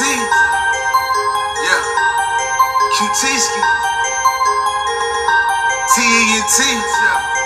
Yeah. Q-T-ski. T-E-N-T.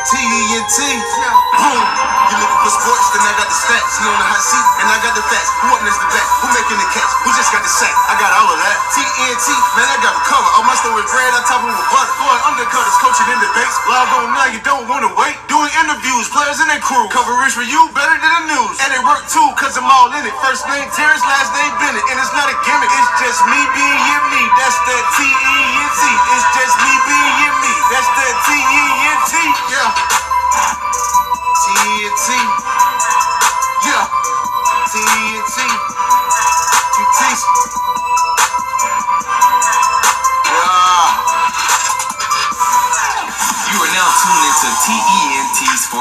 T-E-N-T. Boom. Oh. You looking for sports, then I got the stats. He on the hot seat, and I got the facts. Who up next to back? Who making the catch? Who just got the sack? I got all of that. T-E-N-T. Man, I got a cover. All my story bread, I top them with butter. Boy, undercutters, coaching in debates. Log on now, you don't wanna wait. Doing interviews, players and their crew. Coverage for you better than the news. And it work too, cause I'm all in it. First name Terrence, last name Bennett. And it's not a gimmick, it's just me being you me. That's that T-E-N-T. It's just me being you me. That's that T-E-N-T. Yeah.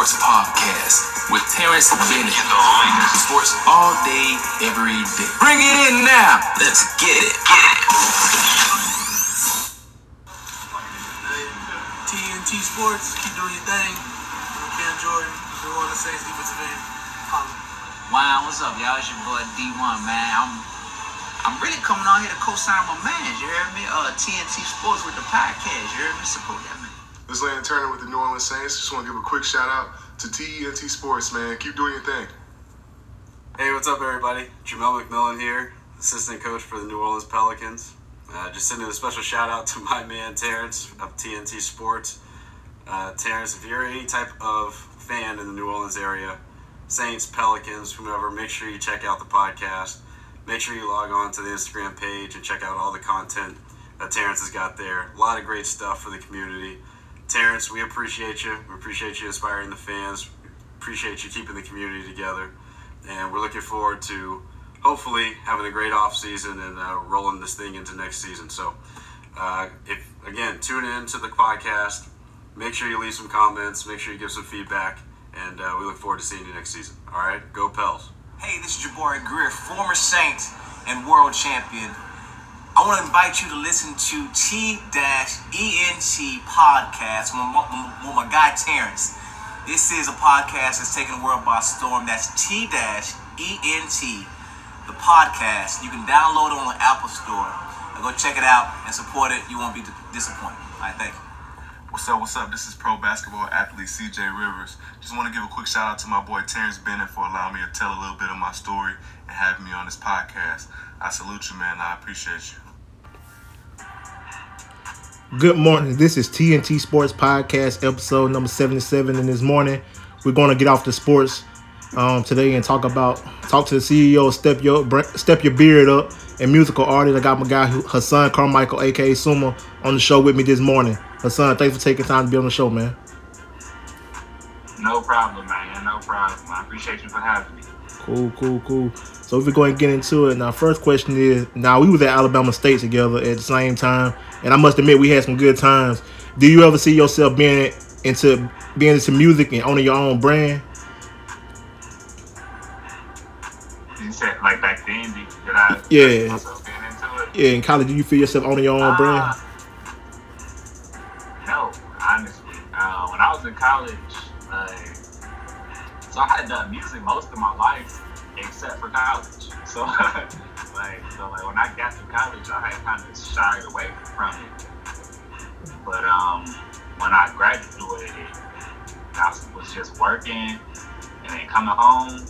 Sports Podcast with Terrence Bennett. Sports all day, every day. Bring it in now. Let's get it. Get it. TNT Sports, keep doing your thing. I'm Cam Jordan, New Orleans Saints defensive end. Holla. Wow, what's up, y'all? It's your boy D1, man. I'm I'm really coming on here to co-sign my man. You heard me? Uh, TNT Sports with the podcast. You heard me? Support that man. This is Landon Turner with the New Orleans Saints. Just want to give a quick shout out to TENT Sports, man. Keep doing your thing. Hey, what's up, everybody? Jamelle McMillan here, assistant coach for the New Orleans Pelicans. Uh, just sending a special shout out to my man Terrence of TNT Sports. Uh, Terrence, if you're any type of fan in the New Orleans area, Saints, Pelicans, whomever, make sure you check out the podcast. Make sure you log on to the Instagram page and check out all the content that Terrence has got there. A lot of great stuff for the community. Terrence, we appreciate you. We appreciate you inspiring the fans. Appreciate you keeping the community together. And we're looking forward to hopefully having a great off season and uh, rolling this thing into next season. So, uh, if again, tune in to the podcast. Make sure you leave some comments. Make sure you give some feedback. And uh, we look forward to seeing you next season. All right, go Pels. Hey, this is Jabari Greer, former Saint and world champion. I want to invite you to listen to T-ENT podcast with my, guy Terrence. This is a podcast that's taking the world by storm. That's T-ENT, the podcast. You can download it on the Apple Store. Go check it out and support it. You won't be disappointed. All right, thank you. What's up? What's up? This is pro basketball athlete CJ Rivers. Just want to give a quick shout out to my boy Terrence Bennett for allowing me to tell a little bit of my story and having me on this podcast. I salute you, man. I appreciate you. Good morning. This is TNT Sports Podcast, episode number 77. And this morning, we're going to get off the sports um, today and talk about talk to the CEO Step Your Step Your Beard Up and musical artist. I got my guy Hassan Carmichael, aka Suma, on the show with me this morning. Hassan, thanks for taking time to be on the show, man. No problem, man. No problem. I appreciate you for having me. Cool, cool, cool. So if we go and get into it, now first question is: Now we was at Alabama State together at the same time, and I must admit we had some good times. Do you ever see yourself being into being into music and owning your own brand? You said like back then, did I Yeah. myself being into it? Yeah, in college, do you feel yourself owning your own Uh, brand? Had done music most of my life except for college. So, like, so like when I got to college, I had kind of shied away from it. But um, when I graduated, I was just working and then coming home.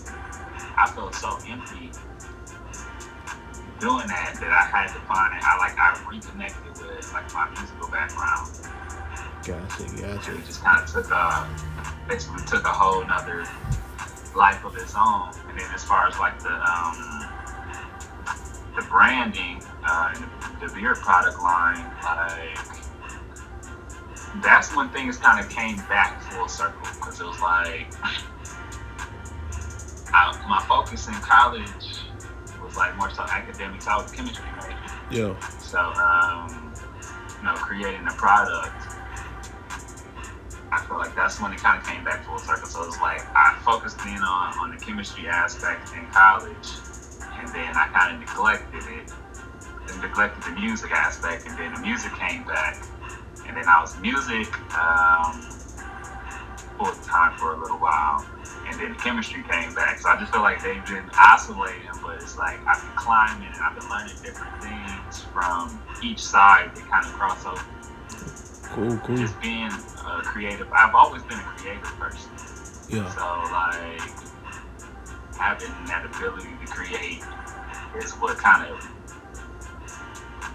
I felt so empty doing that that I had to find it. I like I reconnected with like my musical background. Gotcha, gotcha. And it just kind of took a basically took a whole nother life of its own. And then as far as like the um the branding uh, and the, the beer product line, like that's when things kind of came back full circle because it was like I, my focus in college was like more so academics. I was chemistry major. Yeah. So, um, you know, creating a product, I feel like that's when it kind of came back full circle. So it was like I focused in on, on the chemistry aspect in college, and then I kind of neglected it, and neglected the music aspect, and then the music came back, and then I was music um, full time for a little while, and then the chemistry came back. So I just feel like they've been isolating, but it's like I've been climbing and I've been learning different things from each side that kind of cross over. Cool, cool. Just being a creative. I've always been a creative person. Yeah. So like having that ability to create is what kind of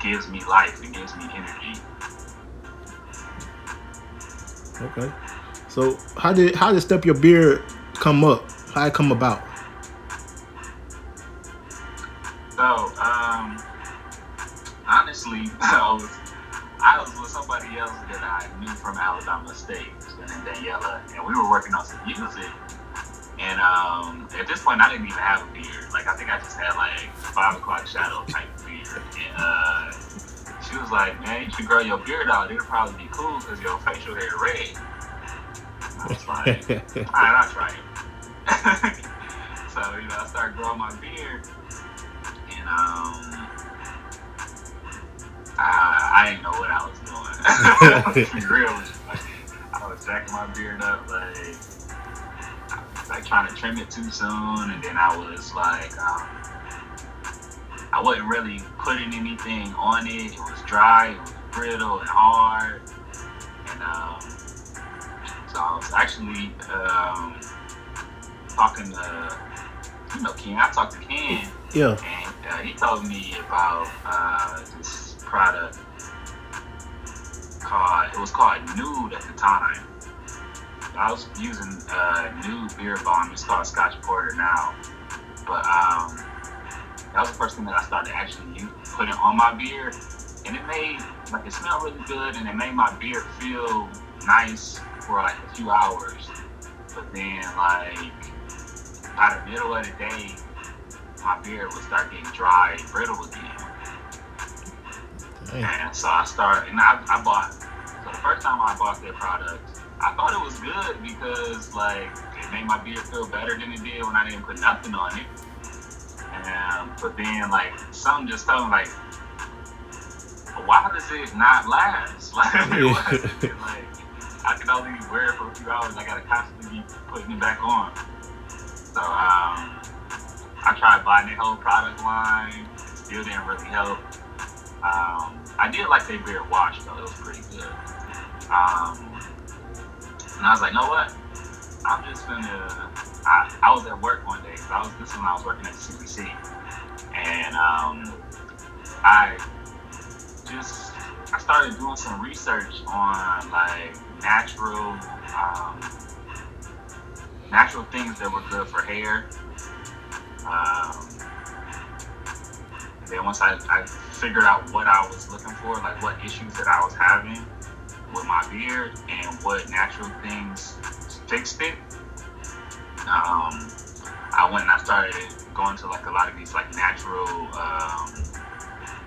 gives me life and gives me energy. Okay. So how did how did step your beard come up? How it come about? Else that I knew from Alabama State, and Daniela, and we were working on some music. And um, at this point, I didn't even have a beard. Like I think I just had like five o'clock shadow type beard. And uh, she was like, "Man, you should grow your beard out. It'll probably be cool because your facial hair red." I was like, "All right, I'll try it." so you know, I started growing my beard, and um, I, I didn't know what I was doing. real like, I was jacking my beard up, like, like trying to trim it too soon, and then I was like, um, I wasn't really putting anything on it. It was dry, it was brittle and hard, and um, so I was actually um, talking to, you know, Ken. I talked to Ken. Yeah. And uh, he told me about uh, this product called, it was called Nude at the time. I was using uh, Nude beard balm. It's called Scotch Porter now. But um, that was the first thing that I started actually putting on my beard. And it made, like, it smelled really good and it made my beard feel nice for like a few hours. But then, like, by the middle of the day, my beard would start getting dry and brittle again. And so I started, and I, I bought, so the first time I bought their product, I thought it was good because, like, it made my beard feel better than it did when I didn't put nothing on it. And, but then, like, something just told me, like, why does it not last? Like, it, like, I can only wear it for a few hours. I gotta constantly be putting it back on. So, um, I tried buying their whole product line. Still didn't really help. Um, I did like their beard wash though. It was pretty good. Um, and I was like, know what? I'm just gonna. I, I was at work one day. So I was this when I was working at the CBC, and um, I just I started doing some research on like natural um, natural things that were good for hair. Um, and then once I, I figured out what I was looking for, like what issues that I was having with my beard and what natural things fixed it, um, I went and I started going to like a lot of these like natural um,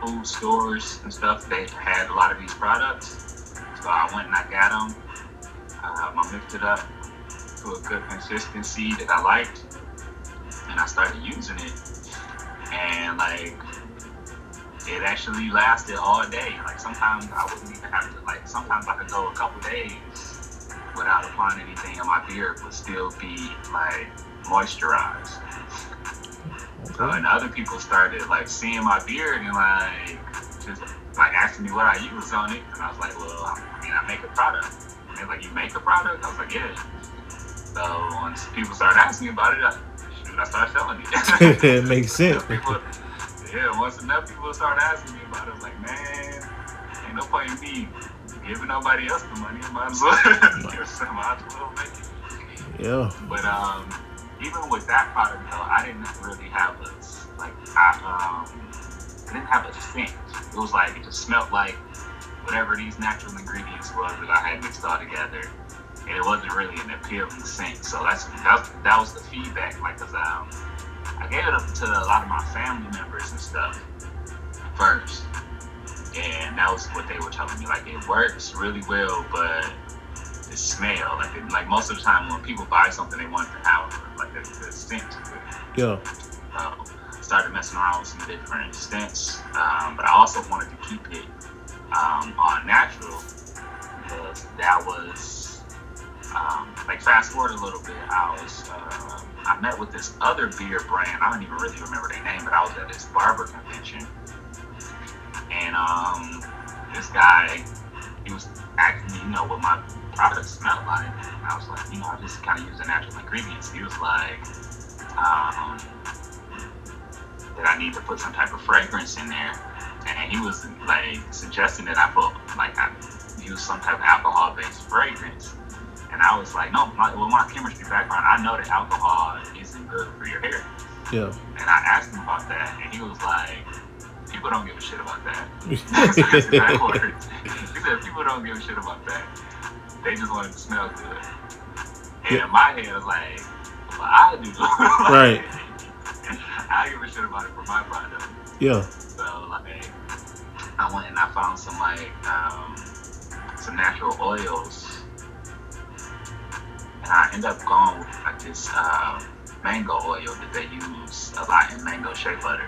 food stores and stuff. They had a lot of these products, so I went and I got them. Um, I mixed it up to a good consistency that I liked, and I started using it. And like, it actually lasted all day. Like sometimes I wouldn't even have to. Like sometimes I could go a couple days without applying anything, and my beard would still be like moisturized. So, and other people started like seeing my beard and like just like asking me what I use on it, and I was like, well, I mean, I make a product. And they're like, you make a product? I was like, yeah. So once people started asking me about it, I, shoot, I started selling it. it makes sense. people, yeah, once enough people started asking me about it, I was like, man, ain't no point in me giving nobody else the money. I might as well give some. Might as well make it. Yeah. But um, even with that product though, I didn't really have a like I um, I didn't have a scent. It was like it just smelled like whatever these natural ingredients was that I had mixed all together, and it wasn't really an appealing scent. So that's that, that was the feedback. Like, cause um, I gave it up to a lot of my family members and stuff first, and that was what they were telling me. Like, it works really well, but the smell, like, it, like most of the time when people buy something, they want to have like a good scent to it. Yeah. Um, started messing around with some different scents, um, but I also wanted to keep it um, on natural because that was um, like fast forward a little bit. I was uh, I met with this other beer brand. I don't even really remember their name, but I was at this barber convention, and um, this guy, he was asking me, you know, what my product smelled like. And I was like, you know, I just kind of use the natural ingredients. He was like, um, that I need to put some type of fragrance in there, and he was like suggesting that I put like I use some type of alcohol-based fragrance. And I was like, no, my, with my chemistry background, I know that alcohol isn't good for your hair. Yeah. And I asked him about that, and he was like, people don't give a shit about that. That's exact words. He said, people don't give a shit about that. They just want it to smell good. And Yeah. in my head, I was like, well, I do. Right. I give a shit about it for my product. Yeah. So like, I went and I found some like um, some natural oils, and I ended up going with like this uh, mango oil that they use a lot in mango shea butter,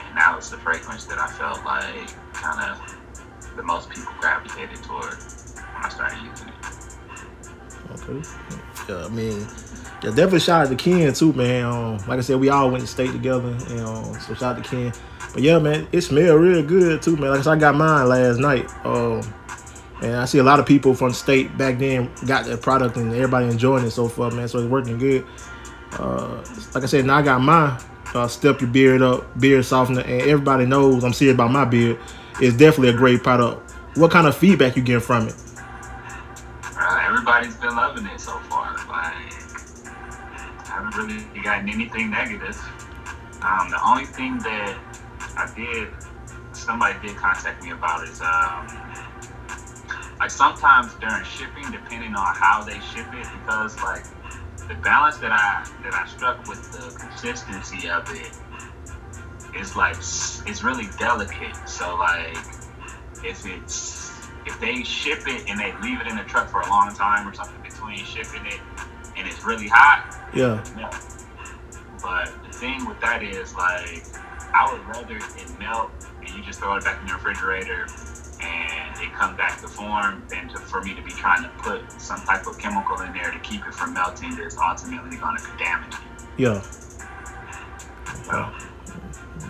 and that was the fragrance that I felt like kind of the most people gravitated toward when I started using it. Okay. Yeah, I mean, yeah, definitely shout out to Ken too, man. Um, like I said, we all went to state together, and um, so shout out to Ken. But yeah, man, it smelled real good too, man. Like I said, I got mine last night. Um, and I see a lot of people from state back then got that product, and everybody enjoying it so far, man. So it's working good. Uh, like I said, now I got mine. Uh, step your beard up, beard softener, and everybody knows I'm serious about my beard. It's definitely a great product. What kind of feedback you getting from it? Uh, everybody's been loving it so far. Like, I haven't really gotten anything negative. Um, the only thing that I did, somebody did contact me about is, um, like sometimes during shipping, depending on how they ship it, because like the balance that I that I struck with the consistency of it is like it's really delicate. So like if it's if they ship it and they leave it in the truck for a long time or something between shipping it and it's really hot, Yeah, melt. But the thing with that is like I would rather it melt and you just throw it back in the refrigerator it come back to form than to, for me to be trying to put some type of chemical in there to keep it from melting that's ultimately going to damage it. yeah. So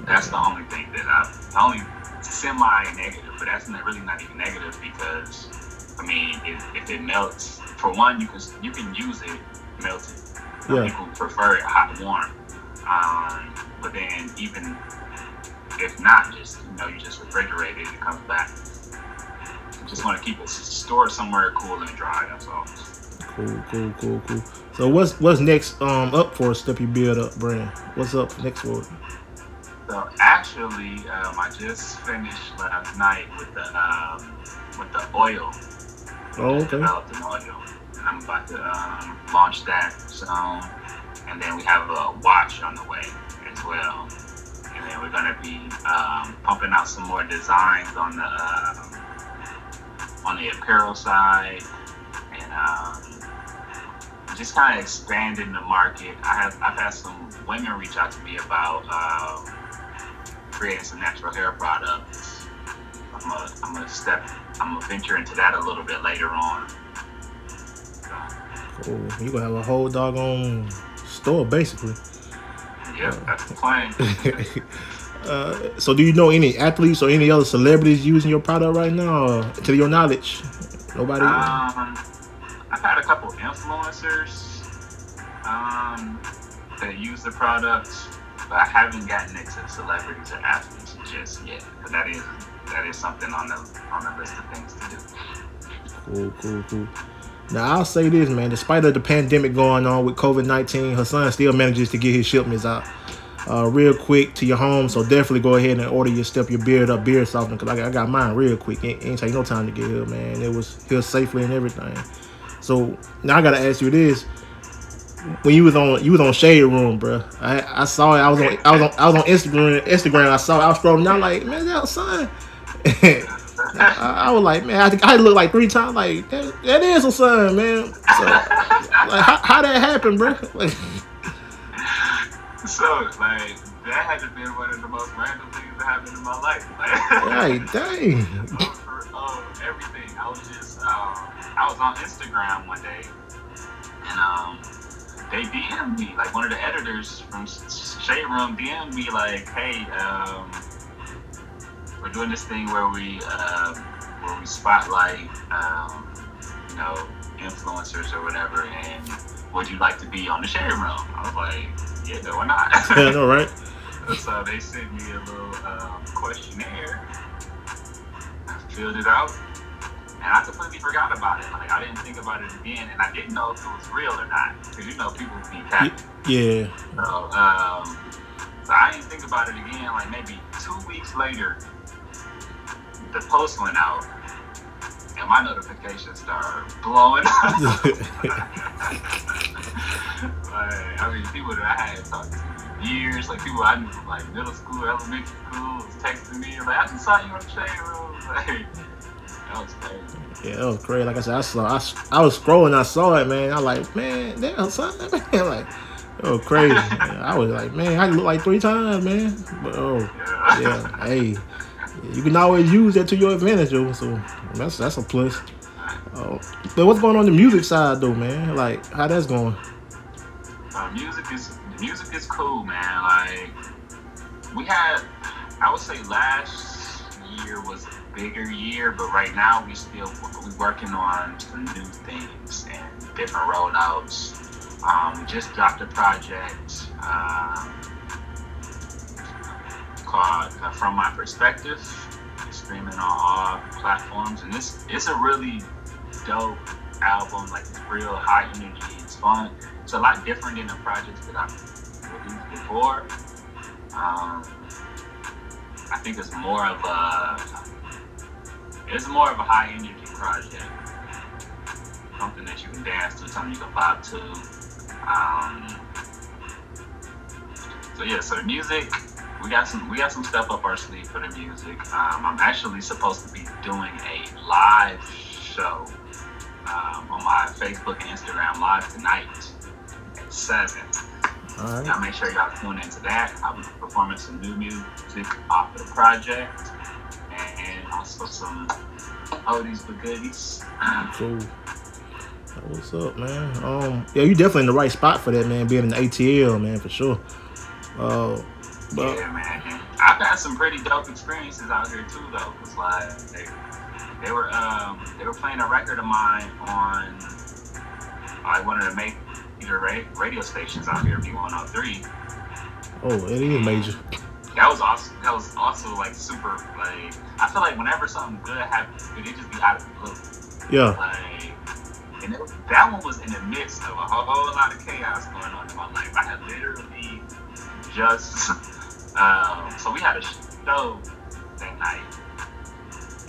that's the only thing that I, the only semi-negative, but that's not really not even negative because I mean, if, if it melts, for one, you can you can use it melted. Yeah. People prefer it hot and warm, um, but then even if not, just you know, you just refrigerate it, it comes back. Just want to keep it stored somewhere cool and dry. That's all. Cool, cool, cool, cool. So what's what's next um up for Step Your Beard Up brand? What's up next for it? So actually, um, I just finished last night with the um, with the oil. Oh, okay. Developed an oil, and I'm about to um, launch that soon. And then we have a watch on the way as well. And then we're gonna be um, pumping out some more designs on the um on the apparel side, and um, just kind of expanding the market. I have I've had some women reach out to me about um, creating some natural hair products. I'm gonna I'm gonna step I'm gonna venture into that a little bit later on. Cool. You gonna have a whole doggone store basically. Yep, that's the plan. uh, so do you know any athletes or any other celebrities using your product right now? To your knowledge, nobody. Um, I've had a couple influencers um, that use the products, but I haven't gotten into celebrities or athletes just yet. But that is that is something on the on the list of things to do. Cool, cool, cool. Now I'll say this, man. Despite of the pandemic going on with COVID nineteen, Hassan still manages to get his shipments out uh, real quick to your home. So definitely go ahead and order your step your beard up beard softener because I, got- I got mine real quick. Ain't, ain't take no time to get here, man. It was here safely and everything. So now I gotta ask you this: When you was on you was on Shade Room, bro, I, I saw it. I was on I was on I was on Instagram. Instagram. I saw. It, I was scrolling down like, man, that son. I, I was like, man, I, I like three times. Like that, that is a son, man. So, like, how, how that happened, bro? Like, So like that had to be one of the most random things that happened in my life. Like, dang. for um, everything. I was just um, I was on Instagram one day, and um, they DM'd me, like one of the editors from Shade Room DM'd me like, hey, um, we're doing this thing where we uh, where we spotlight, um, you know, influencers or whatever, and would you like to be on the Shade Room? I was like, yeah, no, why not? Yeah, know, right? so they sent me a little um, questionnaire. I filled it out, and I completely forgot about it. Like I didn't think about it again, and I didn't know if it was real or not. Because you know people be capping. Yeah. So, um, so I didn't think about it again. Like maybe two weeks later, the post went out, and my notifications started blowing up. like, I mean, people that I had talked to years, like people I knew from like middle school, elementary school, was texting me like, "I just saw you on the shade room." Like, that was crazy. Yeah, that was crazy. Like I said, I saw, I, I was scrolling, I saw it, man. I was like, man, damn, son, man, like, oh, crazy. I was like, man, I look like three times, man. But oh, yeah, hey, you can always use that to your advantage, though. So that's that's a plus. Oh, but what's going on the music side, though, man? Like, how that's going? Uh, music is music is cool, man. Like we had, I would say last year was a bigger year, but right now we still we working on some new things and different rollouts. Um, we just dropped a project um, uh, "From My Perspective." It's streaming on all platforms, and this it's a really dope album. Like it's real high energy. It's fun. It's a lot different than the projects that I've released before. Um, I think it's more of a it's more of a high energy project. Something that you can dance to, something you can vibe to. Um, so yeah, so the music, we got some we got some stuff up our sleeve for the music. Um, I'm actually supposed to be doing a live show um, on my Facebook and Instagram live tonight at seven. All right. Y'all make sure y'all tune into that. I'll be performing some new music off of the project and also some oldies but goodies. Cool. What's up, man? Um, yeah, you definitely in the right spot for that, man. Being in the ATL, man, for sure. Uh, but yeah, man. I've had some pretty dope experiences out here too, though. Cause like they, they were um, they were playing a record of mine on like one of the major ra- radio stations out here, B103. oh, it is major. That was awesome. That was also like super. Like I feel like whenever something good happens, it just be out of the blue. Yeah. Like, and it, that one was in the midst of a whole, whole lot of chaos going on in my life. I had literally just, um, so we had a show that night,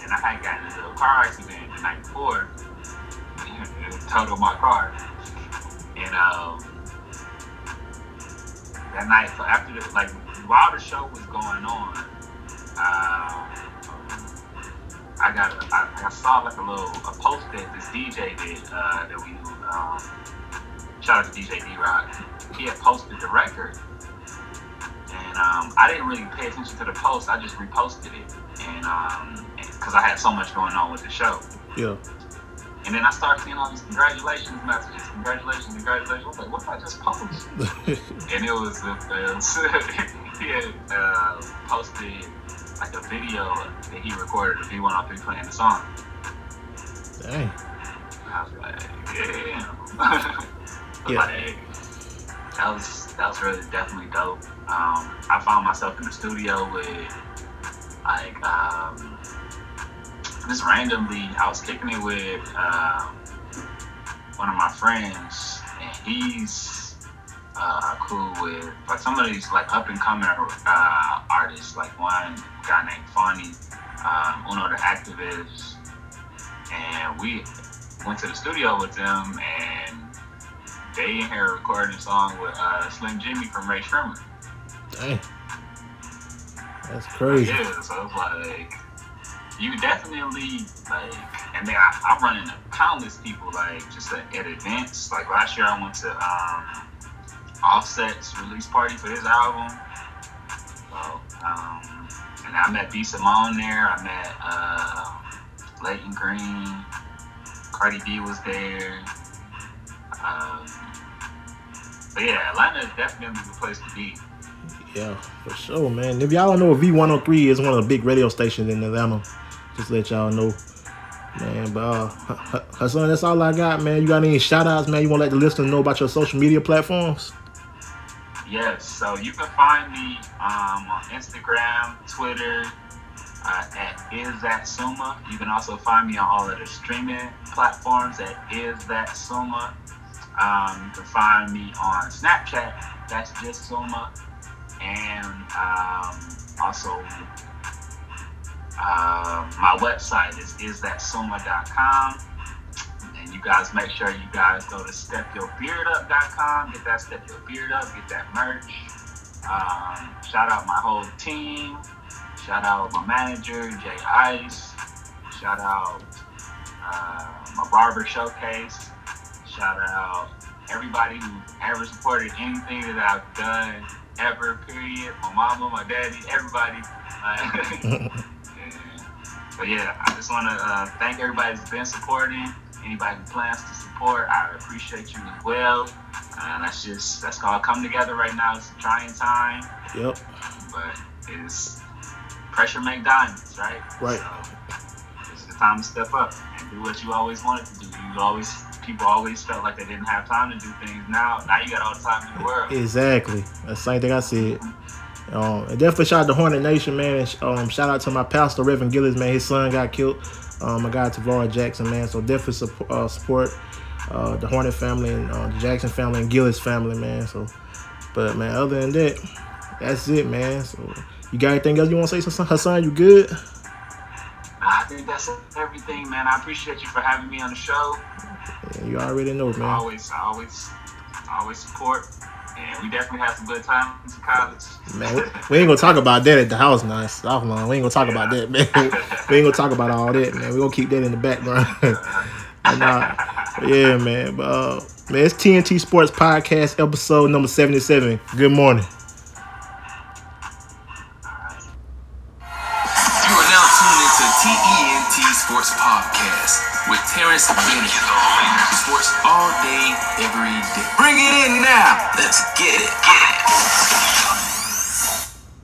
and I had gotten into a car accident the night before, and totaled my car. And um, that night, so after the, like, while the show was going on, um, I got a, I, I saw like a little a post that this DJ did uh, that we. Um, shout out to DJ D Rock. He had posted the record, and um, I didn't really pay attention to the post. I just reposted it, and because I had so much going on with the show. Yeah. And then I started seeing all these congratulations messages, congratulations, congratulations. I was like, what did I just post? and it was, was he had uh, posted like a video that he recorded of V103 playing the song. Dang. I was like, damn. Yeah. Like, that was that was really definitely dope. Um, I found myself in the studio with like um, just randomly. I was kicking it with um, one of my friends, and he's uh, cool with like some of these like up and coming uh, artists. Like one guy named Fonny, um, Uno the Activist, and we went to the studio with them and they in here recording a song with uh, Slim Jxmmi from Rae Sremmurd. Dang. That's crazy. Yeah, so it's like you definitely like, and then I, I'm running into countless people like just at, at events. Like last year, I went to um, Offset's release party for his album. So, um, and I met B Simone there. I met uh, Layton Greene. Cardi B was there. Um, so yeah, Atlanta is definitely the place to be. Yeah, for sure, man. If y'all don't know, V103 is one of the big radio stations in Atlanta. Just let y'all know. Man, but uh, Hassan, that's all I got, man. You got any shout outs, man? You want to let the listeners know about your social media platforms? Yes, so you can find me um, on Instagram, Twitter, uh, at Is That Suma. You can also find me on all of the streaming platforms at Is That Suma. Um, you can find me on Snapchat, that's just Suma. And um, also, uh, my website is isthatsuma.com. And you guys make sure you guys go to stepyourbeardup.com, get that Step Your Beard Up, get that merch. Um, shout out my whole team. Shout out my manager, Jay Ice. Shout out uh, my barber showcase. Shout out everybody who ever supported anything that I've done ever, period. My mama, my daddy, everybody. Uh, but yeah, I just want to uh, thank everybody who's been supporting. Anybody who plans to support, I appreciate you as well. And that's just, that's called come together right now. It's a trying time. Yep. But it's pressure make diamonds, right? Right. So it's the time to step up and do what you always wanted to do. You always, people always felt like they didn't have time to do things. Now, now you got all the time in the world. Exactly. That's the same thing I said. Um, and definitely shout out to Hornet Nation, man. And um, shout out to my pastor, Reverend Gillis, man. His son got killed. Um, my guy, Tavara Jackson, man. So definitely support, uh, support uh, the Hornet family and uh, the Jackson family and Gillis family, man. So, but man, other than that, that's it, man. So, you got anything else you want to say, Hassan? You good? I think that's everything, man. I appreciate you for having me on the show. Yeah, you already know, man. I always, I always, I always support. And we definitely had some good times in college. Man, we, we ain't gonna talk about that at the house now. It's offline. We ain't gonna talk about that, man. we ain't gonna talk about all that, man. We gonna keep that in the background. and, uh, yeah, man. But uh, man, it's TNT Sports Podcast, episode number seventy-seven. Good morning.